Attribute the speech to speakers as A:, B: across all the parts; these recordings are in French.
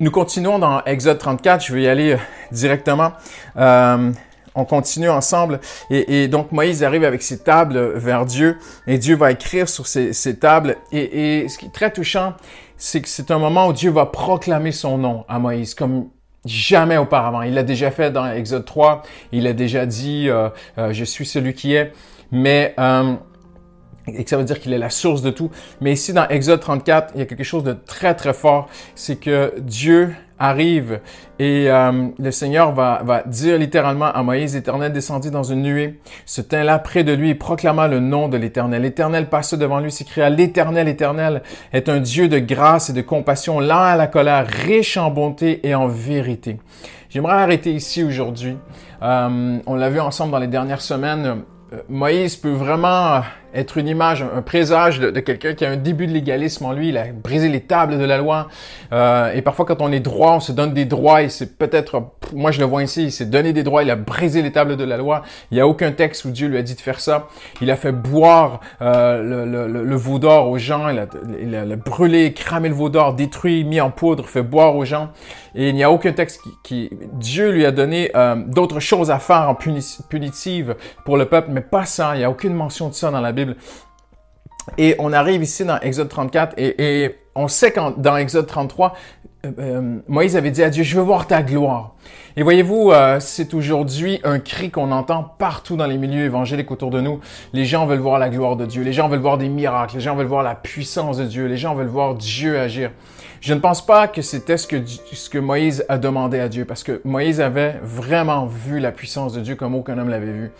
A: nous continuons dans Exode 34. Je vais y aller euh, directement. Euh, on continue ensemble. Et, donc Moïse arrive avec ses tables vers Dieu et Dieu va écrire sur ces, tables. Et, ce qui est très touchant, c'est que c'est un moment où Dieu va proclamer son nom à Moïse comme jamais auparavant. Il l'a déjà fait dans Exode 3. Il a déjà dit, euh, je suis celui qui est. Mais et que ça veut dire qu'il est la source de tout. Mais ici, dans Exode 34, il y a quelque chose de très, très fort. C'est que Dieu arrive et euh, le Seigneur va, va dire littéralement à Moïse, l'Éternel descendit dans une nuée, se tint là près de lui et proclama le nom de l'Éternel. L'Éternel passa devant lui, s'écria, l'Éternel, l'Éternel est un Dieu de grâce et de compassion, lent à la colère, riche en bonté et en vérité. J'aimerais arrêter ici aujourd'hui. Euh, on l'a vu ensemble dans les dernières semaines. Euh, Moïse peut vraiment être une image, un, présage de, quelqu'un qui a un début de légalisme en lui. Il a brisé les tables de la loi. Euh, et parfois, quand on est droit, on se donne des droits. Et c'est peut-être, moi je le vois ici, il s'est donné des droits. Il a brisé les tables de la loi. Il n'y a aucun texte où Dieu lui a dit de faire ça. Il a fait boire euh, le, le, le, veau d'or aux gens. Il a, il a, brûlé, cramé le veau d'or, détruit, mis en poudre, fait boire aux gens. Et il n'y a aucun texte qui, qui Dieu lui a donné euh, d'autres choses à faire en punitive pour le peuple, mais pas ça. Il n'y a aucune mention de ça dans la Bible. Et on arrive ici dans Exode 34 et, on sait qu'en dans Exode 33, euh, euh, Moïse avait dit à Dieu, je veux voir ta gloire. Et voyez-vous, euh, c'est aujourd'hui un cri qu'on entend partout dans les milieux évangéliques autour de nous. Les gens veulent voir la gloire de Dieu, les gens veulent voir des miracles, les gens veulent voir la puissance de Dieu, les gens veulent voir Dieu agir. Je ne pense pas que c'était ce que, ce que Moïse a demandé à Dieu, parce que Moïse avait vraiment vu la puissance de Dieu comme aucun homme l'avait vu.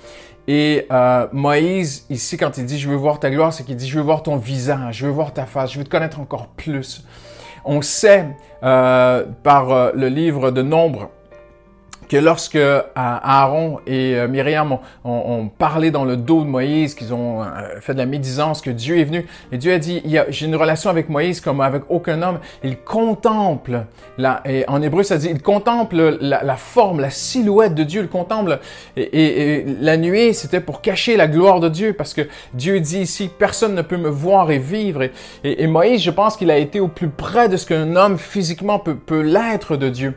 A: Et euh, Moïse, ici, quand il dit je veux voir ta gloire, c'est qu'il dit je veux voir ton visage, je veux voir ta face, je veux te connaître encore plus. On sait euh, par euh, le livre de Nombre que lorsque euh, Aaron et euh, Myriam ont, parlé dans le dos de Moïse, qu'ils ont euh, fait de la médisance, que Dieu est venu, et Dieu a dit, j'ai une relation avec Moïse comme avec aucun homme. Il contemple, la, et en hébreu ça dit, il contemple la, forme, la silhouette de Dieu, il contemple. Et, la nuée, c'était pour cacher la gloire de Dieu, parce que Dieu dit ici, personne ne peut me voir et vivre. Et, Moïse, je pense qu'il a été au plus près de ce qu'un homme physiquement peut, peut l'être de Dieu.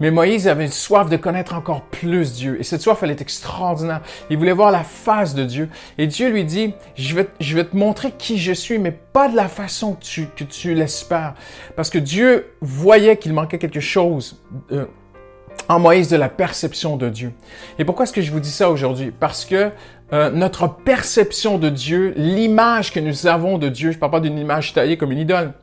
A: Mais Moïse avait une soif de connaître encore plus Dieu. Et cette soif, elle est extraordinaire. Il voulait voir la face de Dieu. Et Dieu lui dit, je vais, je vais te montrer qui je suis, mais pas de la façon que tu, que tu l'espères. Parce que Dieu voyait qu'il manquait quelque chose. Euh, en Moïse de la perception de Dieu. Et pourquoi est-ce que je vous dis ça aujourd'hui? Parce que euh, notre perception de Dieu, l'image que nous avons de Dieu, je ne parle pas d'une image taillée comme une idole,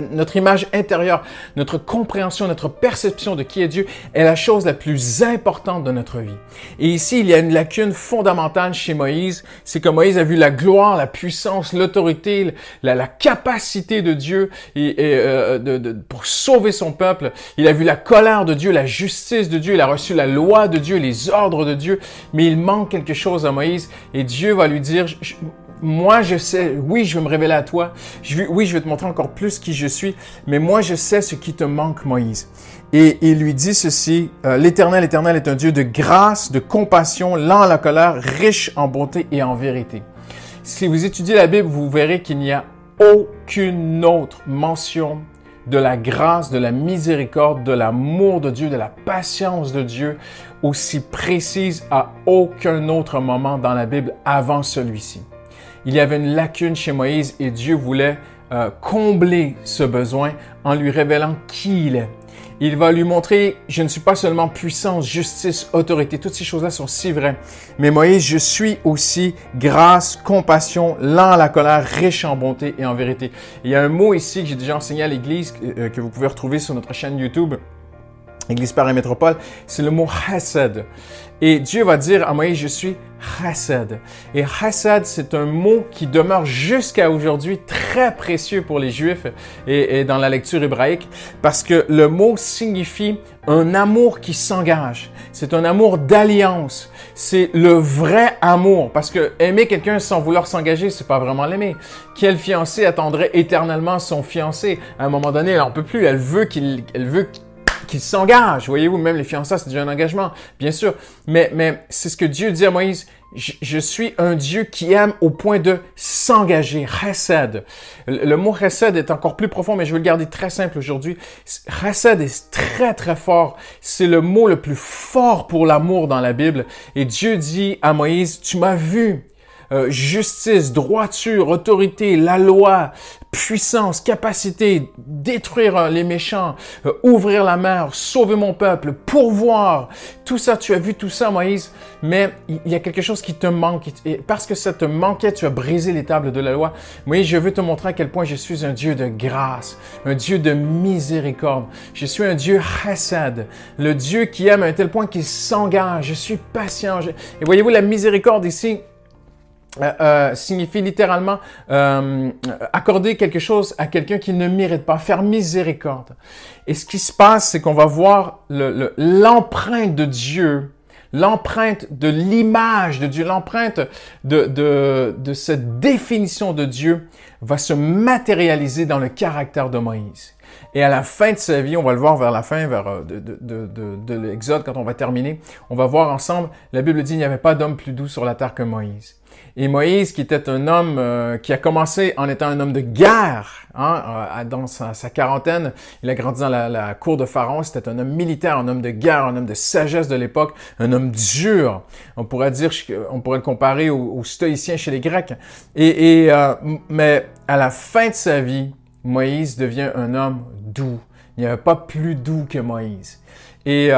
A: notre image intérieure, notre compréhension, notre perception de qui est Dieu est la chose la plus importante de notre vie. Et ici, il y a une lacune fondamentale chez Moïse, c'est que Moïse a vu la gloire, la puissance, l'autorité, la, capacité de Dieu euh, pour sauver son peuple. Il a vu la colère de Dieu, la justice de Dieu, il a reçu la loi de Dieu, les ordres de Dieu, mais il manque quelque chose à Moïse et Dieu va lui dire, moi je sais, oui, je vais me révéler à toi, oui, je vais te montrer encore plus qui je suis, mais moi je sais ce qui te manque, Moïse. Et il lui dit ceci, euh, l'Éternel, l'Éternel est un Dieu de grâce, de compassion, lent à la colère, riche en bonté et en vérité. Si vous étudiez la Bible, vous verrez qu'il n'y a aucune autre mention de la grâce, de la miséricorde, de l'amour de Dieu, de la patience de Dieu aussi précise à aucun autre moment dans la Bible avant celui-ci il y avait une lacune chez Moïse et Dieu voulait euh, combler ce besoin en lui révélant qui il est. Il va lui montrer, je ne suis pas seulement puissance, justice, autorité, toutes ces choses-là sont si vraies. Mais Moïse, je suis aussi grâce, compassion, lent à la colère, riche en bonté et en vérité. il y a un mot ici que j'ai déjà enseigné à l'Église, euh, que vous pouvez retrouver sur notre chaîne YouTube, Église Paris Métropole, c'est le mot chesed. Et Dieu va dire à Moïse, je suis chesed. Et chesed, c'est un mot qui demeure jusqu'à aujourd'hui très précieux pour les Juifs et, dans la lecture hébraïque, parce que le mot signifie un amour qui s'engage. C'est un amour d'alliance. C'est le vrai amour. Parce que aimer quelqu'un sans vouloir s'engager, c'est pas vraiment l'aimer. Quel fiancé attendrait éternellement son fiancé? À un moment donné, elle en peut plus. Elle veut qu'il, elle veut qu'il s'engage. Voyez-vous, même les fiançailles, c'est déjà un engagement, bien sûr. Mais, mais c'est ce que Dieu dit à Moïse. Je, suis un Dieu qui aime au point de s'engager. Chesed. Le, mot chesed est encore plus profond, mais je vais le garder très simple aujourd'hui. Chesed est très, très fort. C'est le mot le plus fort pour l'amour dans la Bible. Et Dieu dit à Moïse, tu m'as vu euh, justice, droiture, autorité, la loi, puissance, capacité, détruire euh, les méchants, euh, ouvrir la mer, sauver mon peuple, pourvoir. Tout ça, tu as vu tout ça, Moïse, mais il y a quelque chose qui te manque. Et parce que ça te manquait, tu as brisé les tables de la loi. Moïse, je veux te montrer à quel point je suis un Dieu de grâce, un Dieu de miséricorde. Je suis un Dieu chesed, le Dieu qui aime à un tel point qu'il s'engage. Je suis patient. Et voyez-vous, la miséricorde ici, euh, euh, signifie littéralement euh, accorder quelque chose à quelqu'un qui ne mérite pas, faire miséricorde. Et ce qui se passe, c'est qu'on va voir l'empreinte de Dieu, l'empreinte de l'image de Dieu, l'empreinte de, de, de cette définition de Dieu va se matérialiser dans le caractère de Moïse. Et à la fin de sa vie, on va le voir vers la fin, vers de, de, de, de l'Exode, quand on va terminer, on va voir ensemble, la Bible dit, il n'y avait pas d'homme plus doux sur la terre que Moïse. Et Moïse, qui était un homme euh, qui a commencé en étant un homme de guerre, hein, euh, dans sa, quarantaine, il a grandi dans la, cour de Pharaon, c'était un homme militaire, un homme de guerre, un homme de sagesse de l'époque, un homme dur. On pourrait dire, on pourrait le comparer aux, stoïciens chez les Grecs. Et, euh, mais à la fin de sa vie, Moïse devient un homme doux. Il n'y avait pas plus doux que Moïse. Et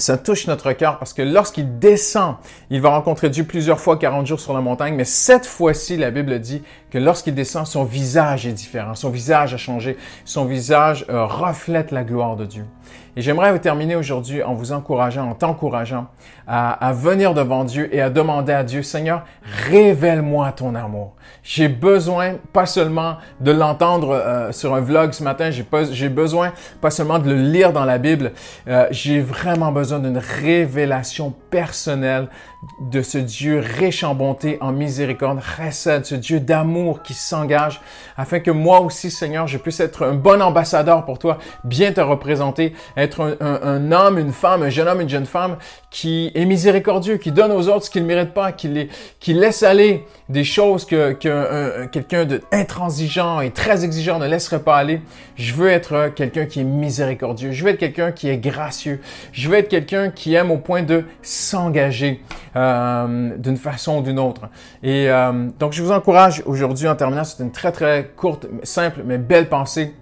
A: ça touche notre cœur parce que lorsqu'il descend, il va rencontrer Dieu plusieurs fois 40 jours sur la montagne, mais cette fois-ci, la Bible dit que lorsqu'il descend, son visage est différent, son visage a changé, son visage euh, reflète la gloire de Dieu. Et j'aimerais terminer aujourd'hui en vous encourageant, en t'encourageant à, venir devant Dieu et à demander à Dieu, Seigneur, révèle-moi ton amour. J'ai besoin pas seulement de l'entendre euh, sur un vlog ce matin, j'ai besoin pas seulement de le lire dans la Bible, euh, j'ai vraiment besoin d'une révélation personnelle de ce Dieu riche en bonté, en miséricorde, chesed, ce Dieu d'amour qui s'engage, afin que moi aussi, Seigneur, je puisse être un bon ambassadeur pour toi, bien te représenter, être un, homme, une femme, un jeune homme, une jeune femme qui est miséricordieux, qui donne aux autres ce qu'ils ne méritent pas, qui, laisse aller des choses que, que quelqu'un d'intransigeant et très exigeant ne laisserait pas aller. Je veux être quelqu'un qui est miséricordieux. Je veux être quelqu'un qui est gracieux. Je veux être quelqu'un qui aime au point de s'engager euh, d'une façon ou d'une autre. Et euh, donc, je vous encourage aujourd'hui en terminant, c'est une très très courte, simple, mais belle pensée.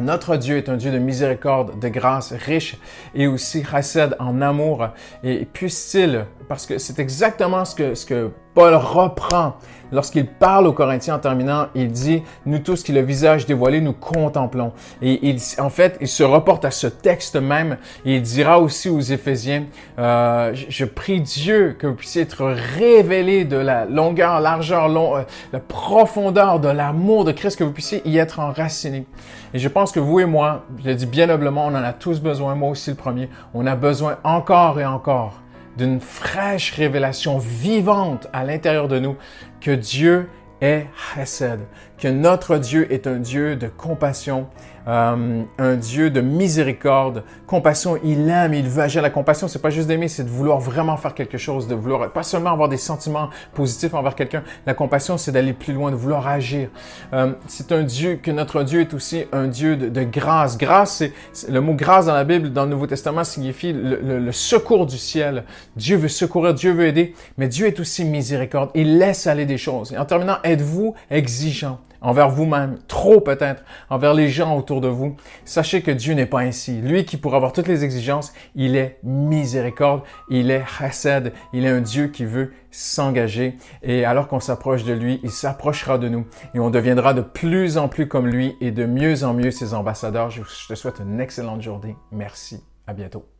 A: Notre Dieu est un Dieu de miséricorde, de grâce, riche et aussi chassid en amour. Et puisse-t-il, parce que c'est exactement ce que, ce que Paul reprend lorsqu'il parle aux Corinthiens en terminant, il dit, nous tous qui le visage dévoilé, nous contemplons. Et il, en fait, il se reporte à ce texte même et il dira aussi aux Éphésiens, euh, je, prie Dieu que vous puissiez être révélés de la longueur, largeur, euh, la profondeur de l'amour de Christ, que vous puissiez y être enracinés. Et je pense que vous et moi, je le dis bien noblement, on en a tous besoin, moi aussi le premier, on a besoin encore et encore d'une fraîche révélation vivante à l'intérieur de nous que Dieu est Chesed, que notre Dieu est un Dieu de compassion, euh, un Dieu de miséricorde. Compassion, il aime, il veut agir. La compassion, c'est pas juste d'aimer, c'est de vouloir vraiment faire quelque chose, de vouloir pas seulement avoir des sentiments positifs envers quelqu'un. La compassion, c'est d'aller plus loin, de vouloir agir. Euh, c'est un Dieu que notre Dieu est aussi un Dieu de, de grâce. Grâce, c'est le mot grâce dans la Bible, dans le Nouveau Testament, signifie le, le, le secours du ciel. Dieu veut secourir, Dieu veut aider, mais Dieu est aussi miséricorde. Il laisse aller des choses. Et en terminant, êtes-vous exigeant? Envers vous-même, trop peut-être, envers les gens autour de vous. Sachez que Dieu n'est pas ainsi. Lui qui pourrait avoir toutes les exigences, il est miséricorde, il est chesed, il est un Dieu qui veut s'engager. Et alors qu'on s'approche de lui, il s'approchera de nous et on deviendra de plus en plus comme lui et de mieux en mieux ses ambassadeurs. Je te souhaite une excellente journée. Merci. À bientôt.